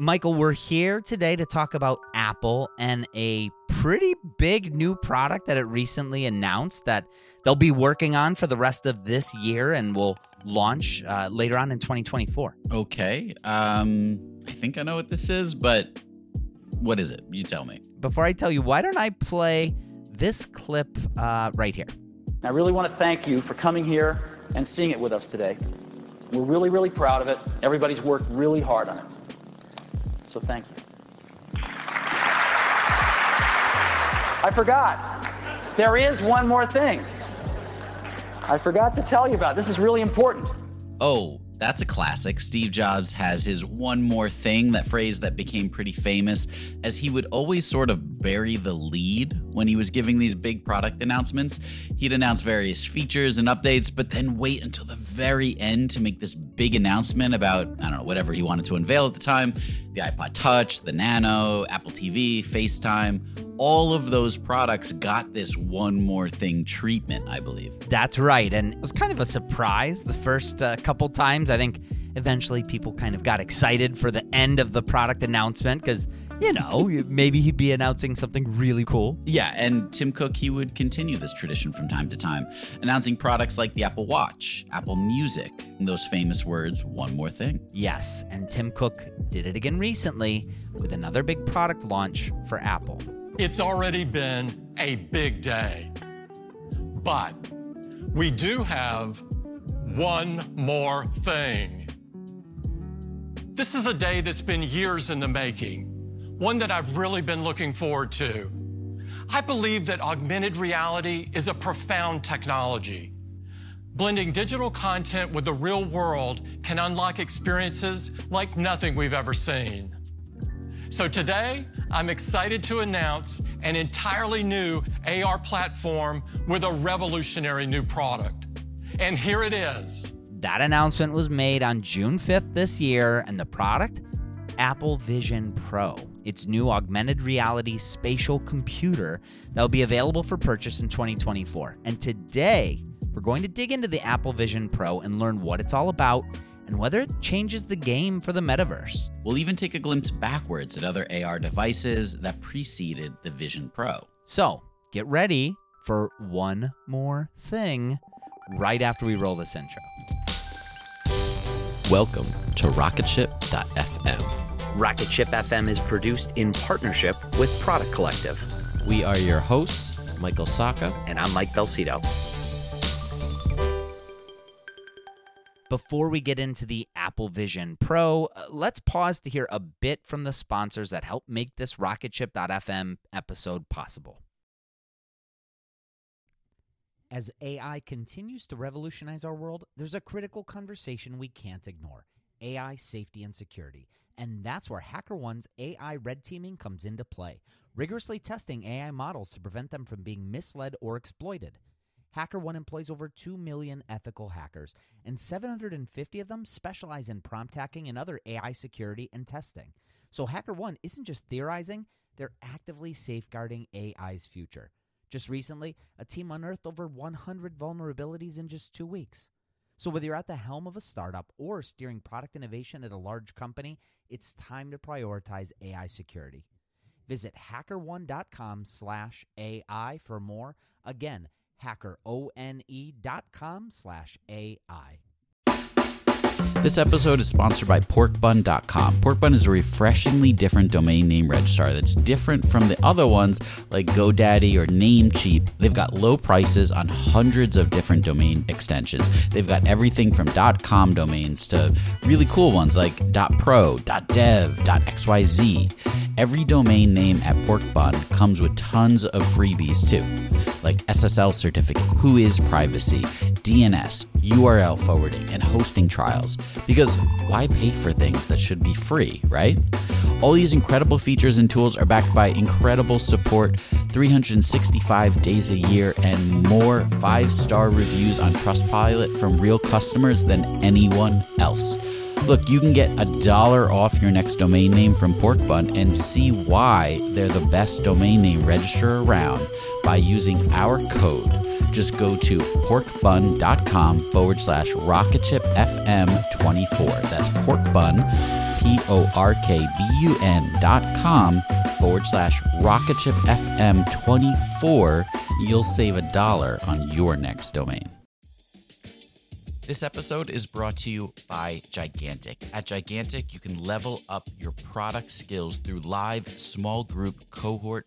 Michael, we're here today to talk about Apple and a pretty big new product that it recently announced that they'll be working on for the rest of this year and will launch uh, later on in 2024. Okay. Um, I think I know what this is, but what is it? You tell me. Before I tell you, why don't I play this clip uh, right here? I really want to thank you for coming here and seeing it with us today. We're really, really proud of it. Everybody's worked really hard on it. So thank you. I forgot. There is one more thing. I forgot to tell you about. This is really important. Oh, that's a classic. Steve Jobs has his one more thing, that phrase that became pretty famous, as he would always sort of bury the lead when he was giving these big product announcements. He'd announce various features and updates, but then wait until the very end to make this big announcement about, I don't know, whatever he wanted to unveil at the time the iPod Touch, the Nano, Apple TV, FaceTime. All of those products got this one more thing treatment, I believe. That's right. And it was kind of a surprise the first uh, couple times. I think eventually people kind of got excited for the end of the product announcement because you know, maybe he'd be announcing something really cool. Yeah, and Tim Cook, he would continue this tradition from time to time, announcing products like the Apple Watch, Apple Music, those famous words, one more thing. Yes, and Tim Cook did it again recently with another big product launch for Apple. It's already been a big day, but we do have one more thing. This is a day that's been years in the making one that I've really been looking forward to. I believe that augmented reality is a profound technology. Blending digital content with the real world can unlock experiences like nothing we've ever seen. So today, I'm excited to announce an entirely new AR platform with a revolutionary new product. And here it is. That announcement was made on June 5th this year, and the product Apple Vision Pro, its new augmented reality spatial computer that will be available for purchase in 2024. And today, we're going to dig into the Apple Vision Pro and learn what it's all about and whether it changes the game for the metaverse. We'll even take a glimpse backwards at other AR devices that preceded the Vision Pro. So, get ready for one more thing right after we roll this intro. Welcome to Rocketship.fm Rocket Ship FM is produced in partnership with Product Collective. We are your hosts, Michael Sacca. And I'm Mike Belsito. Before we get into the Apple Vision Pro, uh, let's pause to hear a bit from the sponsors that help make this RocketShip.fm episode possible. As AI continues to revolutionize our world, there's a critical conversation we can't ignore AI safety and security. And that's where HackerOne's AI red teaming comes into play, rigorously testing AI models to prevent them from being misled or exploited. HackerOne employs over 2 million ethical hackers, and 750 of them specialize in prompt hacking and other AI security and testing. So HackerOne isn't just theorizing, they're actively safeguarding AI's future. Just recently, a team unearthed over 100 vulnerabilities in just two weeks. So whether you're at the helm of a startup or steering product innovation at a large company, it's time to prioritize AI security. Visit hackerone.com slash AI for more. Again, hackerone.com slash AI. This episode is sponsored by porkbun.com. Porkbun is a refreshingly different domain name registrar that's different from the other ones like GoDaddy or Namecheap. They've got low prices on hundreds of different domain extensions. They've got everything from .com domains to really cool ones like .pro, .dev, .xyz. Every domain name at Porkbun comes with tons of freebies too, like SSL certificate, WHOIS privacy, DNS, URL forwarding, and hosting trials. Because why pay for things that should be free, right? All these incredible features and tools are backed by incredible support, 365 days a year, and more five star reviews on Trustpilot from real customers than anyone else. Look, you can get a dollar off your next domain name from Porkbun and see why they're the best domain name registrar around by using our code just go to porkbun.com forward slash rocketshipfm24. That's porkbun, P O R K B U N dot com forward slash Rocketship FM 24. You'll save a dollar on your next domain. This episode is brought to you by Gigantic. At Gigantic, you can level up your product skills through live small group cohort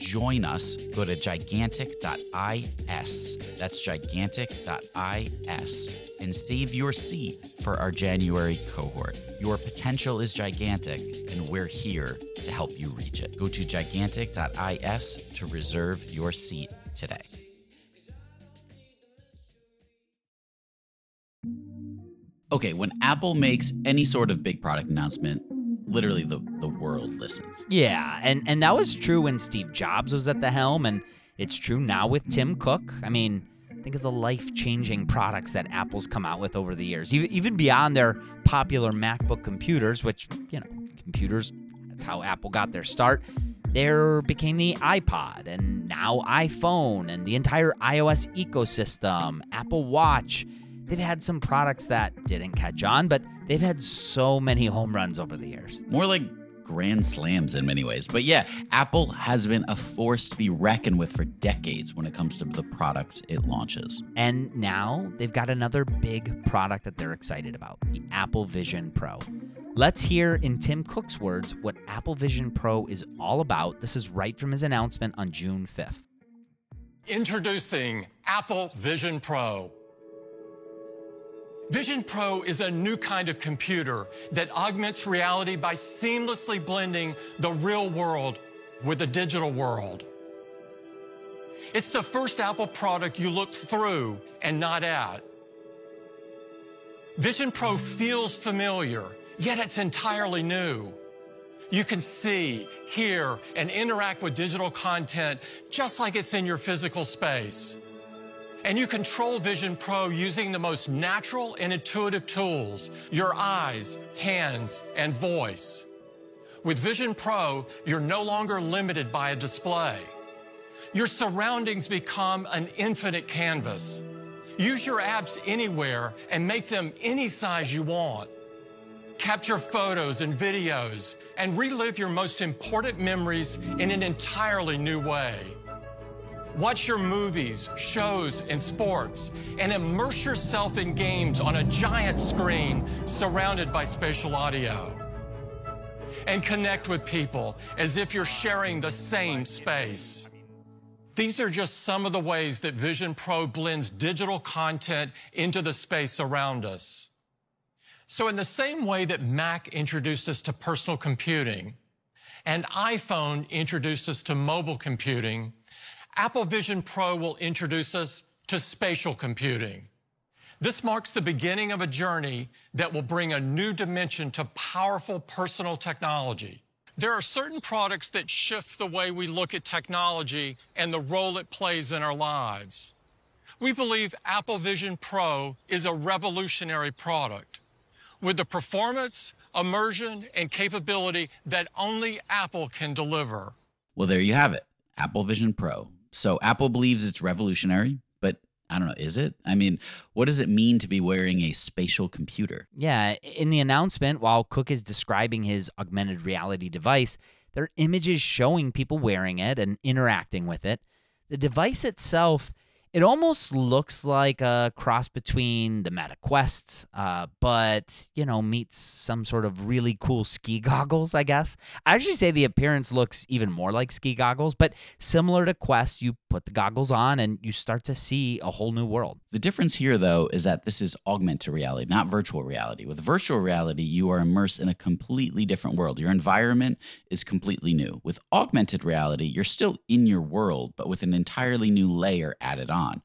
join us, go to gigantic.is. That's gigantic.is and save your seat for our January cohort. Your potential is gigantic, and we're here to help you reach it. Go to gigantic.is to reserve your seat today. Okay, when Apple makes any sort of big product announcement, literally the, the world listens. Yeah, and and that was true when Steve Jobs was at the helm, and it's true now with Tim Cook. I mean, think of the life-changing products that Apple's come out with over the years, even beyond their popular MacBook computers, which you know, computers. That's how Apple got their start. There became the iPod, and now iPhone, and the entire iOS ecosystem, Apple Watch they've had some products that didn't catch on, but they've had so many home runs over the years. More like grand slams in many ways. But yeah, Apple has been a force to be reckoned with for decades when it comes to the products it launches. And now they've got another big product that they're excited about the Apple Vision Pro. Let's hear in Tim Cook's words what Apple Vision Pro is all about. This is right from his announcement on June 5th. Introducing Apple Vision Pro. Vision Pro is a new kind of computer that augments reality by seamlessly blending the real world with the digital world. It's the first Apple product you look through and not at. Vision Pro feels familiar, yet it's entirely new. You can see, hear, and interact with digital content just like it's in your physical space. And you control Vision Pro using the most natural and intuitive tools, your eyes, hands, and voice. With Vision Pro, you're no longer limited by a display. Your surroundings become an infinite canvas. Use your apps anywhere and make them any size you want. Capture photos and videos and relive your most important memories in an entirely new way. Watch your movies, shows, and sports, and immerse yourself in games on a giant screen surrounded by spatial audio. And connect with people as if you're sharing the same space. These are just some of the ways that Vision Pro blends digital content into the space around us. So in the same way that Mac introduced us to personal computing and iPhone introduced us to mobile computing, Apple Vision Pro will introduce us to spatial computing. This marks the beginning of a journey that will bring a new dimension to powerful personal technology. There are certain products that shift the way we look at technology and the role it plays in our lives. We believe Apple Vision Pro is a revolutionary product with the performance, immersion, and capability that only Apple can deliver. Well, there you have it Apple Vision Pro. So Apple believes it's revolutionary, but I don't know, is it? I mean, what does it mean to be wearing a spatial computer? Yeah, in the announcement, while Cook is describing his augmented reality device, there are images showing people wearing it and interacting with it. The device itself it almost looks like a cross between the Meta Quest, uh, but you know, meets some sort of really cool ski goggles. I guess I actually say the appearance looks even more like ski goggles, but similar to Quest, you put the goggles on and you start to see a whole new world. The difference here, though, is that this is augmented reality, not virtual reality. With virtual reality, you are immersed in a completely different world. Your environment is completely new. With augmented reality, you're still in your world, but with an entirely new layer added on.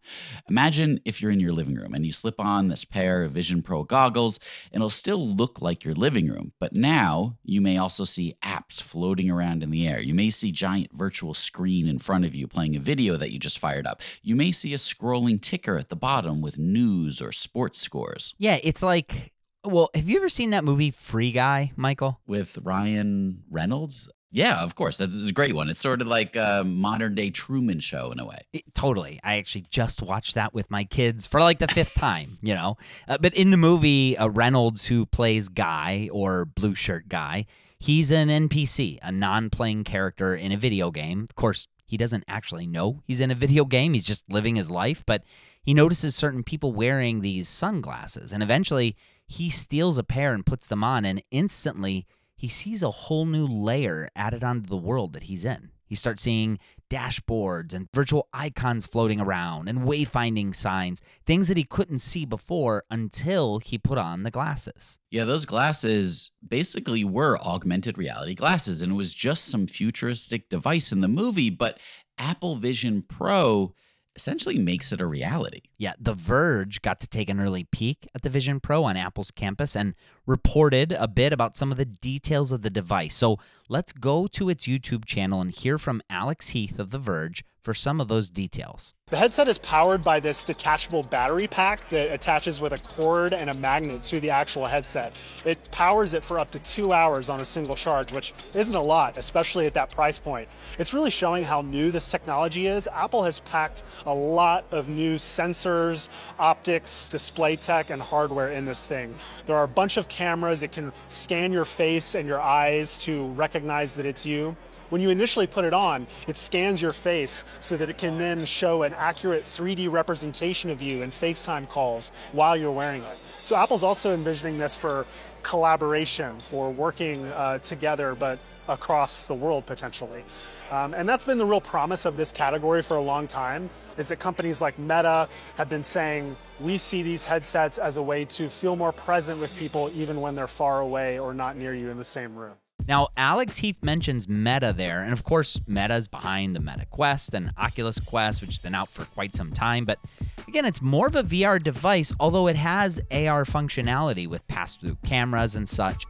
Imagine if you're in your living room and you slip on this pair of Vision Pro goggles, and it'll still look like your living room, but now you may also see apps floating around in the air. You may see giant virtual screen in front of you playing a video that you just fired up. You may see a scrolling ticker at the bottom bottom with news or sports scores. Yeah, it's like, well, have you ever seen that movie Free Guy, Michael? With Ryan Reynolds? Yeah, of course. That's a great one. It's sort of like a modern day Truman Show in a way. It, totally. I actually just watched that with my kids for like the fifth time, you know. Uh, but in the movie, uh, Reynolds, who plays Guy or Blue Shirt Guy, he's an NPC, a non playing character in a video game. Of course, he doesn't actually know he's in a video game. He's just living his life, but he notices certain people wearing these sunglasses. And eventually he steals a pair and puts them on, and instantly he sees a whole new layer added onto the world that he's in. He starts seeing dashboards and virtual icons floating around and wayfinding signs, things that he couldn't see before until he put on the glasses. Yeah, those glasses basically were augmented reality glasses, and it was just some futuristic device in the movie, but Apple Vision Pro essentially makes it a reality. Yeah, The Verge got to take an early peek at the Vision Pro on Apple's campus and reported a bit about some of the details of the device. So let's go to its YouTube channel and hear from Alex Heath of The Verge for some of those details. The headset is powered by this detachable battery pack that attaches with a cord and a magnet to the actual headset. It powers it for up to two hours on a single charge, which isn't a lot, especially at that price point. It's really showing how new this technology is. Apple has packed a lot of new sensors, optics, display tech, and hardware in this thing. There are a bunch of cameras. It can scan your face and your eyes to recognize that it's you. When you initially put it on, it scans your face so that it can then show an accurate 3D representation of you in FaceTime calls while you're wearing it. So Apple's also envisioning this for collaboration, for working uh, together, but across the world potentially. Um, and that's been the real promise of this category for a long time is that companies like Meta have been saying we see these headsets as a way to feel more present with people even when they're far away or not near you in the same room. Now, Alex Heath mentions Meta there, and of course, Meta's behind the Meta Quest and Oculus Quest, which has been out for quite some time. But again, it's more of a VR device, although it has AR functionality with pass through cameras and such.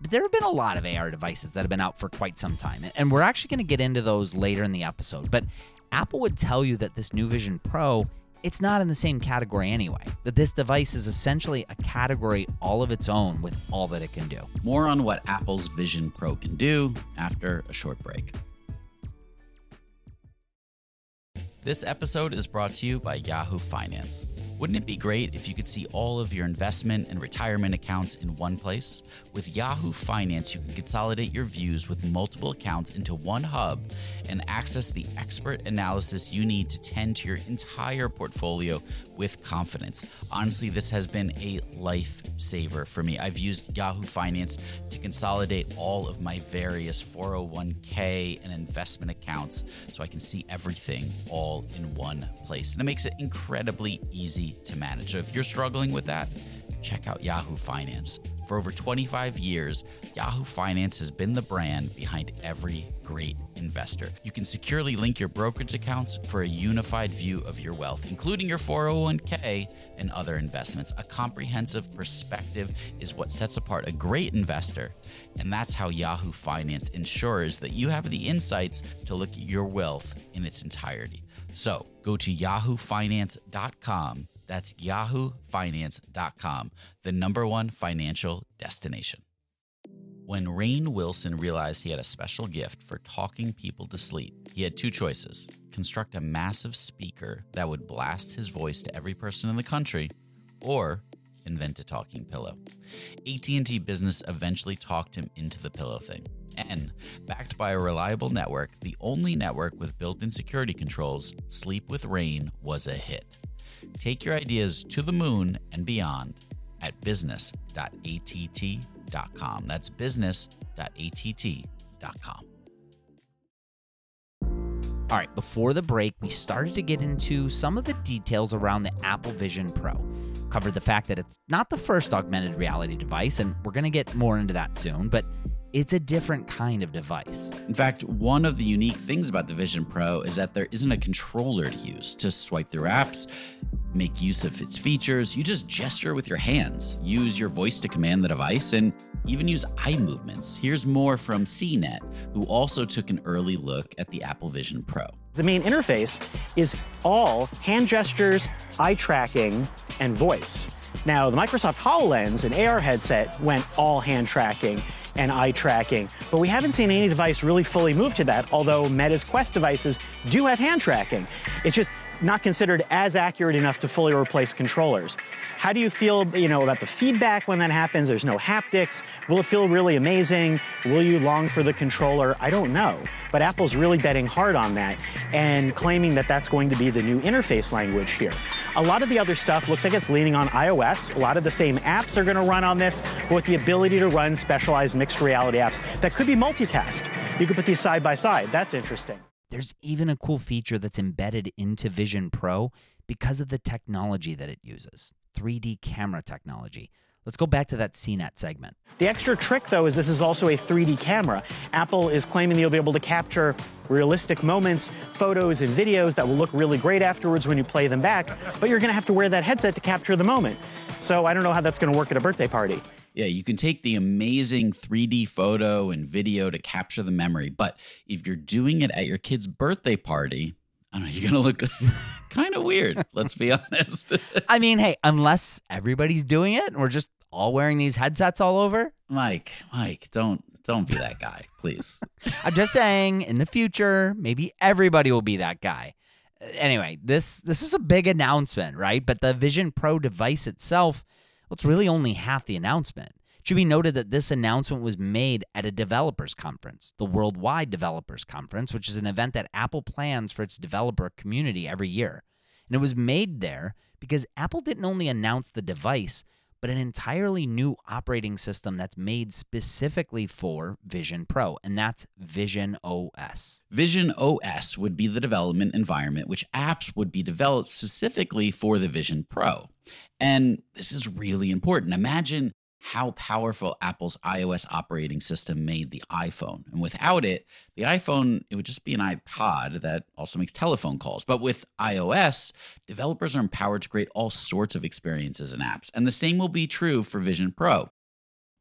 But there have been a lot of AR devices that have been out for quite some time, and we're actually going to get into those later in the episode. But Apple would tell you that this new Vision Pro it's not in the same category anyway. That this device is essentially a category all of its own with all that it can do. More on what Apple's Vision Pro can do after a short break. This episode is brought to you by Yahoo Finance. Wouldn't it be great if you could see all of your investment and retirement accounts in one place? With Yahoo Finance, you can consolidate your views with multiple accounts into one hub and access the expert analysis you need to tend to your entire portfolio with confidence. Honestly, this has been a lifesaver for me. I've used Yahoo Finance to consolidate all of my various 401k and investment accounts so I can see everything all in one place. And it makes it incredibly easy to manage. So if you're struggling with that, check out Yahoo Finance. For over 25 years, Yahoo Finance has been the brand behind every great investor. You can securely link your brokerage accounts for a unified view of your wealth, including your 401k and other investments. A comprehensive perspective is what sets apart a great investor, and that's how Yahoo Finance ensures that you have the insights to look at your wealth in its entirety. So go to yahoofinance.com. That's yahoofinance.com, the number one financial destination. When Rainn Wilson realized he had a special gift for talking people to sleep, he had two choices construct a massive speaker that would blast his voice to every person in the country, or invent a talking pillow. AT&T Business eventually talked him into the pillow thing. And backed by a reliable network, the only network with built-in security controls, Sleep with Rain was a hit. Take your ideas to the moon and beyond at business.att.com. That's business.att.com. All right, before the break, we started to get into some of the details around the Apple Vision Pro. Covered the fact that it's not the first augmented reality device, and we're going to get more into that soon, but it's a different kind of device. In fact, one of the unique things about the Vision Pro is that there isn't a controller to use to swipe through apps, make use of its features. You just gesture with your hands, use your voice to command the device, and even use eye movements. Here's more from CNET, who also took an early look at the Apple Vision Pro. The main interface is all hand gestures, eye tracking, and voice. Now, the Microsoft HoloLens and AR headset went all hand tracking and eye tracking. But we haven't seen any device really fully move to that, although Meta's Quest devices do have hand tracking. It's just not considered as accurate enough to fully replace controllers. How do you feel, you know, about the feedback when that happens? There's no haptics. Will it feel really amazing? Will you long for the controller? I don't know. But Apple's really betting hard on that and claiming that that's going to be the new interface language here. A lot of the other stuff looks like it's leaning on iOS. A lot of the same apps are going to run on this, but with the ability to run specialized mixed reality apps that could be multitasked. You could put these side by side. That's interesting. There's even a cool feature that's embedded into Vision Pro because of the technology that it uses 3D camera technology. Let's go back to that CNET segment. The extra trick, though, is this is also a 3D camera. Apple is claiming that you'll be able to capture realistic moments, photos, and videos that will look really great afterwards when you play them back, but you're going to have to wear that headset to capture the moment. So I don't know how that's going to work at a birthday party. Yeah, you can take the amazing 3D photo and video to capture the memory, but if you're doing it at your kid's birthday party, I don't know, you're going to look kind of weird, let's be honest. I mean, hey, unless everybody's doing it and we're just all wearing these headsets all over. Mike, Mike, don't don't be that guy, please. I'm just saying in the future, maybe everybody will be that guy. Anyway, this this is a big announcement, right? But the Vision Pro device itself, well, it's really only half the announcement. Should be noted that this announcement was made at a developers conference, the Worldwide Developers Conference, which is an event that Apple plans for its developer community every year. And it was made there because Apple didn't only announce the device, but an entirely new operating system that's made specifically for Vision Pro, and that's Vision OS. Vision OS would be the development environment, which apps would be developed specifically for the Vision Pro. And this is really important. Imagine how powerful Apple's iOS operating system made the iPhone. And without it, the iPhone, it would just be an iPod that also makes telephone calls. But with iOS, developers are empowered to create all sorts of experiences and apps. And the same will be true for Vision Pro.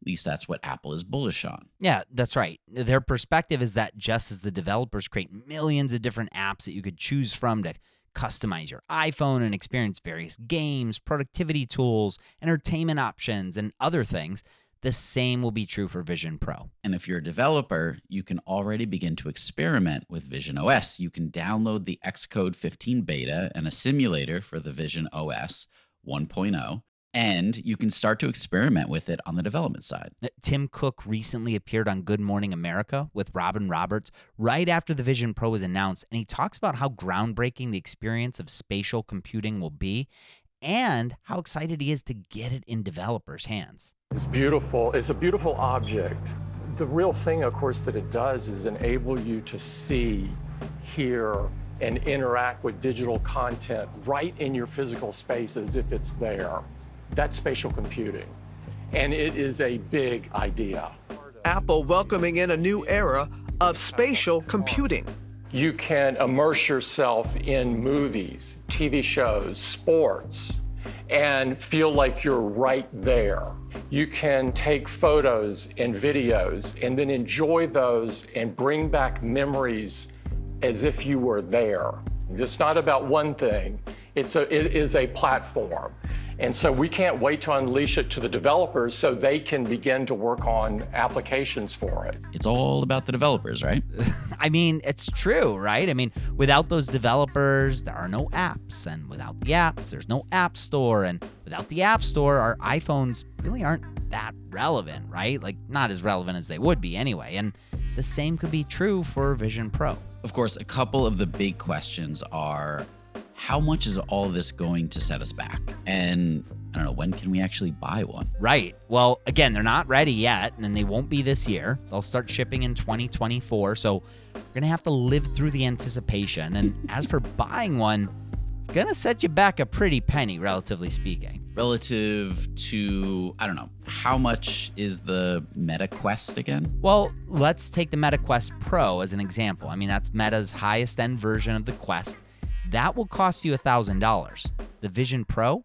At least that's what Apple is bullish on. Yeah, that's right. Their perspective is that just as the developers create millions of different apps that you could choose from to customize your iPhone and experience various games, productivity tools, entertainment options, and other things, the same will be true for Vision Pro. And if you're a developer, you can already begin to experiment with Vision OS. You can download the Xcode 15 beta and a simulator for the Vision OS 1.0 and you can start to experiment with it on the development side. Uh, Tim Cook recently appeared on Good Morning America with Robin Roberts right after the Vision Pro was announced, and he talks about how groundbreaking the experience of spatial computing will be and how excited he is to get it in developers' hands. It's beautiful. It's a beautiful object. The real thing, of course, that it does is enable you to see, hear, and interact with digital content right in your physical space as if it's there. That's spatial computing. And it is a big idea. Apple welcoming in a new era of spatial computing. You can immerse yourself in movies, TV shows, sports, and feel like you're right there. You can take photos and videos and then enjoy those and bring back memories as if you were there. It's not about one thing, it's a, it is a platform. And so we can't wait to unleash it to the developers so they can begin to work on applications for it. It's all about the developers, right? I mean, it's true, right? I mean, without those developers, there are no apps. And without the apps, there's no app store. And without the app store, our iPhones really aren't that relevant, right? Like, not as relevant as they would be anyway. And the same could be true for Vision Pro. Of course, a couple of the big questions are how much is all this going to set us back? And I don't know, when can we actually buy one? Right. Well, again, they're not ready yet, and they won't be this year. They'll start shipping in 2024. So we're going to have to live through the anticipation. And as for buying one, it's going to set you back a pretty penny, relatively speaking. Relative to, I don't know, how much is the Meta Quest again? Well, let's take the Meta Quest Pro as an example. I mean, that's Meta's highest end version of the Quest. That will cost you $1,000. The Vision Pro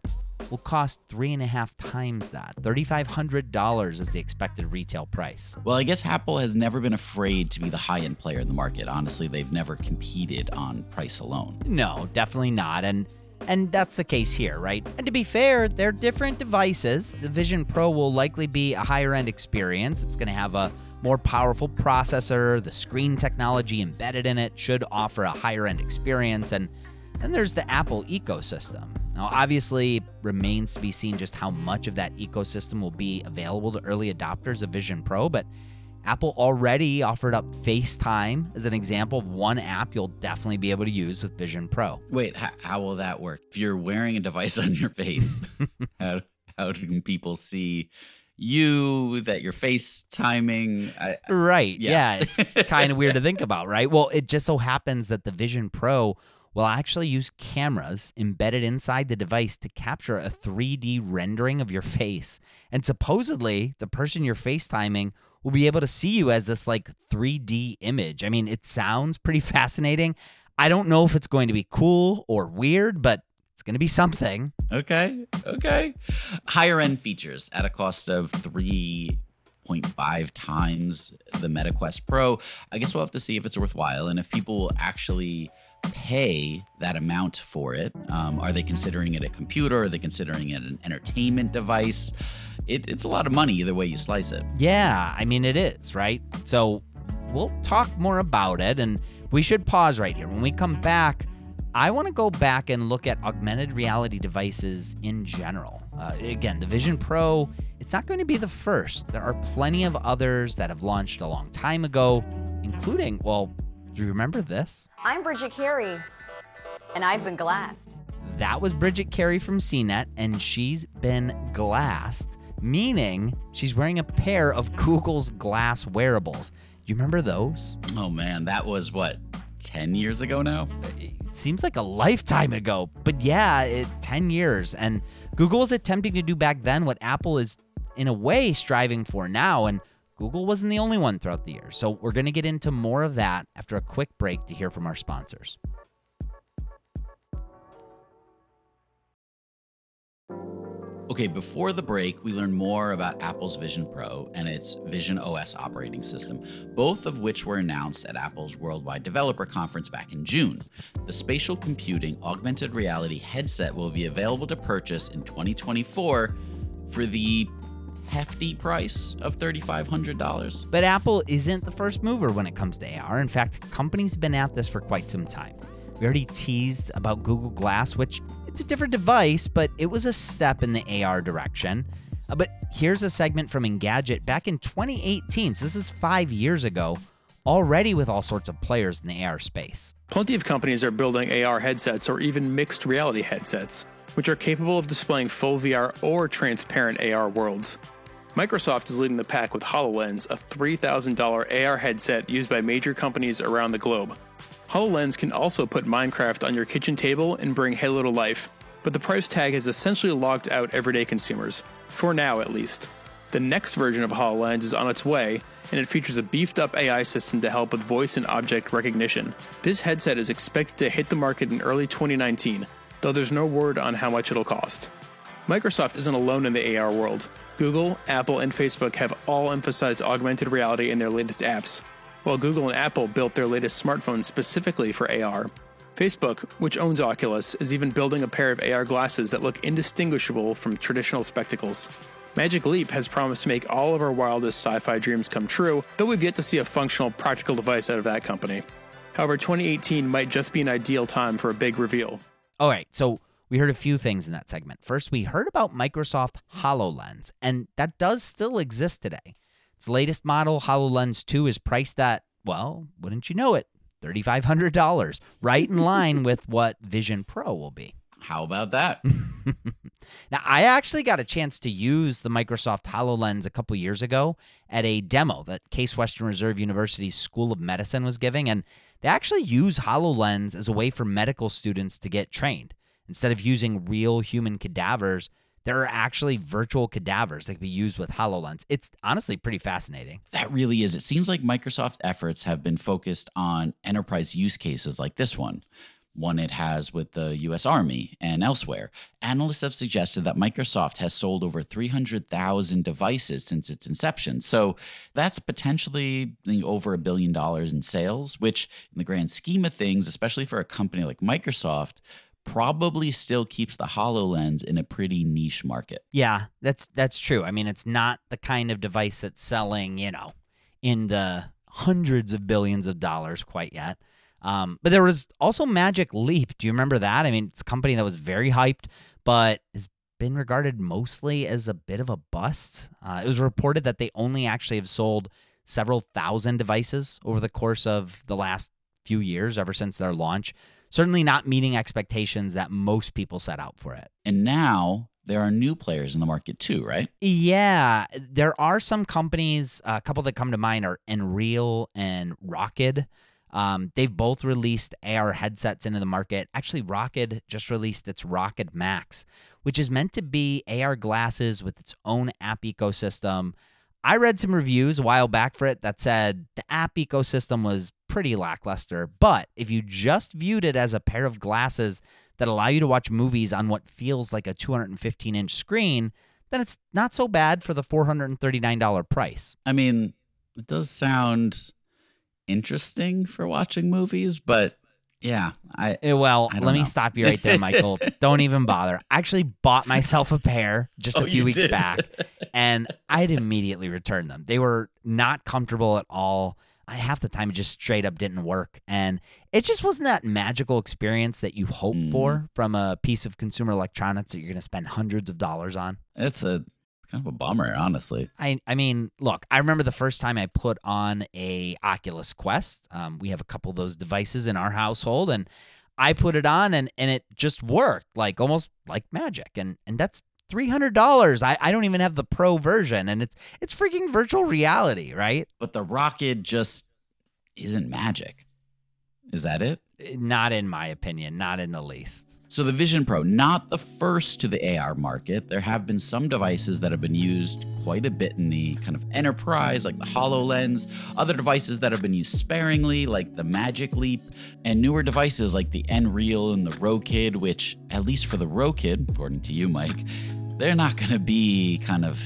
will cost three and a half times that. $3,500 is the expected retail price. Well, I guess Apple has never been afraid to be the high end player in the market. Honestly, they've never competed on price alone. No, definitely not. And and that's the case here, right? And to be fair, they're different devices. The Vision Pro will likely be a higher end experience. It's going to have a more powerful processor. The screen technology embedded in it should offer a higher end experience. And then there's the Apple ecosystem. Now, obviously, remains to be seen just how much of that ecosystem will be available to early adopters of Vision Pro, but Apple already offered up FaceTime as an example of one app you'll definitely be able to use with Vision Pro. Wait, how, how will that work? If you're wearing a device on your face, how, how can people see you that you're FaceTiming? I, Right. Yeah. Yeah. it's kind of weird to think about, right? Well, it just so happens that the Vision Pro will actually use cameras embedded inside the device to capture a 3D rendering of your face. And supposedly, the person you're FaceTiming will be able to see you as this like 3D image. I mean, it sounds pretty fascinating. I don't know if it's going to be cool or weird, but it's going to be something. Okay. Okay. Higher end features at a cost of 3.5 times the MetaQuest Pro. I guess we'll have to see if it's worthwhile and if people actually pay that amount for it. Um, are they considering it a computer? Are they considering it an entertainment device? It, it's a lot of money either way you slice it. Yeah, I mean, it is, right? So we'll talk more about it, and we should pause right here. When we come back, I want to go back and look at augmented reality devices in general. Uh, again, the Vision Pro, it's not going to be the first. There are plenty of others that have launched a long time ago, including, well, do you remember this? I'm Bridget Carey, and I've been glassed. That was Bridget Carey from CNET, and she's been glassed, meaning she's wearing a pair of Google's Glass wearables. Do you remember those? Oh man, that was what, 10 years ago now? It seems like a lifetime ago, but yeah, it, 10 years. And Google was attempting to do back then what Apple is, in a way, striving for now. And Google wasn't the only one throughout the year. So we're going to get into more of that after a quick break to hear from our sponsors. Okay, before the break, we learned more about Apple's Vision Pro and its Vision OS operating system, both of which were announced at Apple's Worldwide Developer Conference back in June. The spatial computing augmented reality headset will be available to purchase in 2024 for the hefty price of $3,500. But Apple isn't the first mover when it comes to AR. In fact, companies have been at this for quite some time. We already teased about Google Glass, which it's a different device, but it was a step in the AR direction. Uh, but here's a segment from Engadget back in 2018. So this is five years ago, already with all sorts of players in the AR space. Plenty of companies are building AR headsets or even mixed reality headsets, which are capable of displaying full VR or transparent AR worlds. Microsoft is leading the pack with HoloLens, a $3,000 AR headset used by major companies around the globe. HoloLens can also put Minecraft on your kitchen table and bring Halo to life, but the price tag has essentially locked out everyday consumers, for now at least. The next version of HoloLens is on its way, and it features a beefed up AI system to help with voice and object recognition. This headset is expected to hit the market in early 2019, though there's no word on how much it'll cost. Microsoft isn't alone in the AR world. Google, Apple, and Facebook have all emphasized augmented reality in their latest apps, while Google and Apple built their latest smartphones specifically for AR. Facebook, which owns Oculus, is even building a pair of AR glasses that look indistinguishable from traditional spectacles. Magic Leap has promised to make all of our wildest sci fi dreams come true, though we've yet to see a functional, practical device out of that company. However, 2018 might just be an ideal time for a big reveal. All right, so we heard a few things in that segment. First, we heard about Microsoft HoloLens, and that does still exist today. Its latest model, HoloLens 2, is priced at, well, wouldn't you know it, $3,500, right in line with what Vision Pro will be. How about that? now, I actually got a chance to use the Microsoft HoloLens a couple years ago at a demo that Case Western Reserve University's School of Medicine was giving. And they actually use HoloLens as a way for medical students to get trained. Instead of using real human cadavers, there are actually virtual cadavers that can be used with HoloLens. It's honestly pretty fascinating. That really is. It seems like Microsoft efforts have been focused on enterprise use cases like this one one it has with the US Army and elsewhere. Analysts have suggested that Microsoft has sold over 300,000 devices since its inception. So that's potentially over a billion dollars in sales, which, in the grand scheme of things, especially for a company like Microsoft, probably still keeps the HoloLens in a pretty niche market. Yeah, that's that's true. I mean, it's not the kind of device that's selling, you know, in the hundreds of billions of dollars quite yet. Um, but there was also Magic Leap. Do you remember that? I mean, it's a company that was very hyped, but has been regarded mostly as a bit of a bust. Uh, it was reported that they only actually have sold several thousand devices over the course of the last few years, ever since their launch. Certainly not meeting expectations that most people set out for it. And now there are new players in the market too, right? Yeah, there are some companies. A couple that come to mind are Nreal and Rokid. Um, they've both released AR headsets into the market. Actually, Rokid just released its Rokid Max, which is meant to be AR glasses with its own app ecosystem. I read some reviews a while back for it that said the app ecosystem was pretty lackluster, but if you just viewed it as a pair of glasses that allow you to watch movies on what feels like a 215 inch screen, then it's not so bad for the $439 price. I mean, it does sound interesting for watching movies, but yeah, I eh, well, I let me stop you right there, Michael. Don't even bother. I actually bought myself a pair just a Oh, few weeks did? back, and I'd immediately returned them. They were not comfortable at all. I half the time it just straight up didn't work, and it just wasn't that magical experience that you hope Mm. for from a piece of consumer electronics that you're going to spend hundreds of dollars on. it's a kind of a bummer, honestly. I I mean, look, I remember the first time I put on a Oculus Quest. Um, we have a couple of those devices in our household, and I put it on, and and it just worked like almost like magic, and and that's three hundred dollars. I I don't even have the pro version, and it's it's freaking virtual reality, right? But the Rokid just isn't magic. Is that it? Not in my opinion, not in the least. So the Vision Pro, not the first to the AR market. There have been some devices that have been used quite a bit in the kind of enterprise, like the HoloLens, other devices that have been used sparingly, like the Magic Leap, and newer devices like the Nreal and the Rokid, which, at least for the Rokid, according to you, Mike, they're not going to be kind of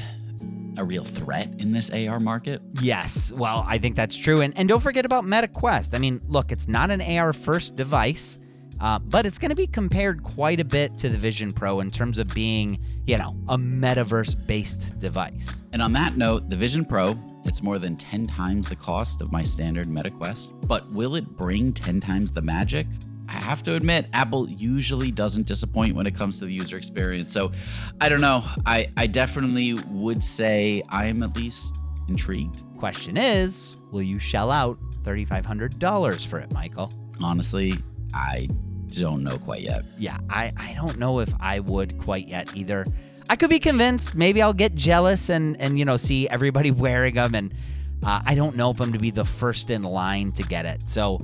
a real threat in this AR market. Yes, well, I think that's true. And and don't forget about MetaQuest. I mean, look, it's not an AR first device, uh, but it's going to be compared quite a bit to the Vision Pro in terms of being, you know, a metaverse based device. And on that note, the Vision Pro, it's more than 10 times the cost of my standard MetaQuest. But will it bring 10 times the magic? I have to admit, Apple usually doesn't disappoint when it comes to the user experience. So I don't know. I, I definitely would say I'm at least intrigued. Question is, will you shell out $3,500 for it, Michael? Honestly, I don't know quite yet. Yeah, I, I don't know if I would quite yet either. I could be convinced. Maybe I'll get jealous and, and you know, see everybody wearing them. And uh, I don't know if I'm to be the first in line to get it. So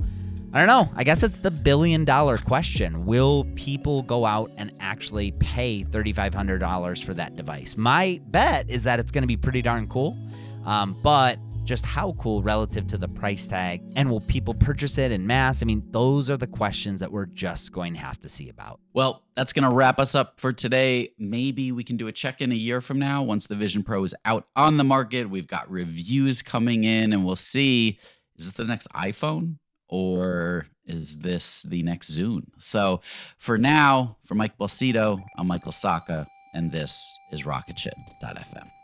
I don't know. I guess it's the billion dollar question. Will people go out and actually pay $3,500 for that device? My bet is that it's going to be pretty darn cool. Um, but just how cool relative to the price tag? And will people purchase it in mass? I mean, those are the questions that we're just going to have to see about. Well, that's going to wrap us up for today. Maybe we can do a check in a year from now once the Vision Pro is out on the market. We've got reviews coming in, and we'll see is this the next iPhone or is this the next Zune? So for now, for Mike Belsito, I'm Michael Sacca, and this is RocketShip.fm.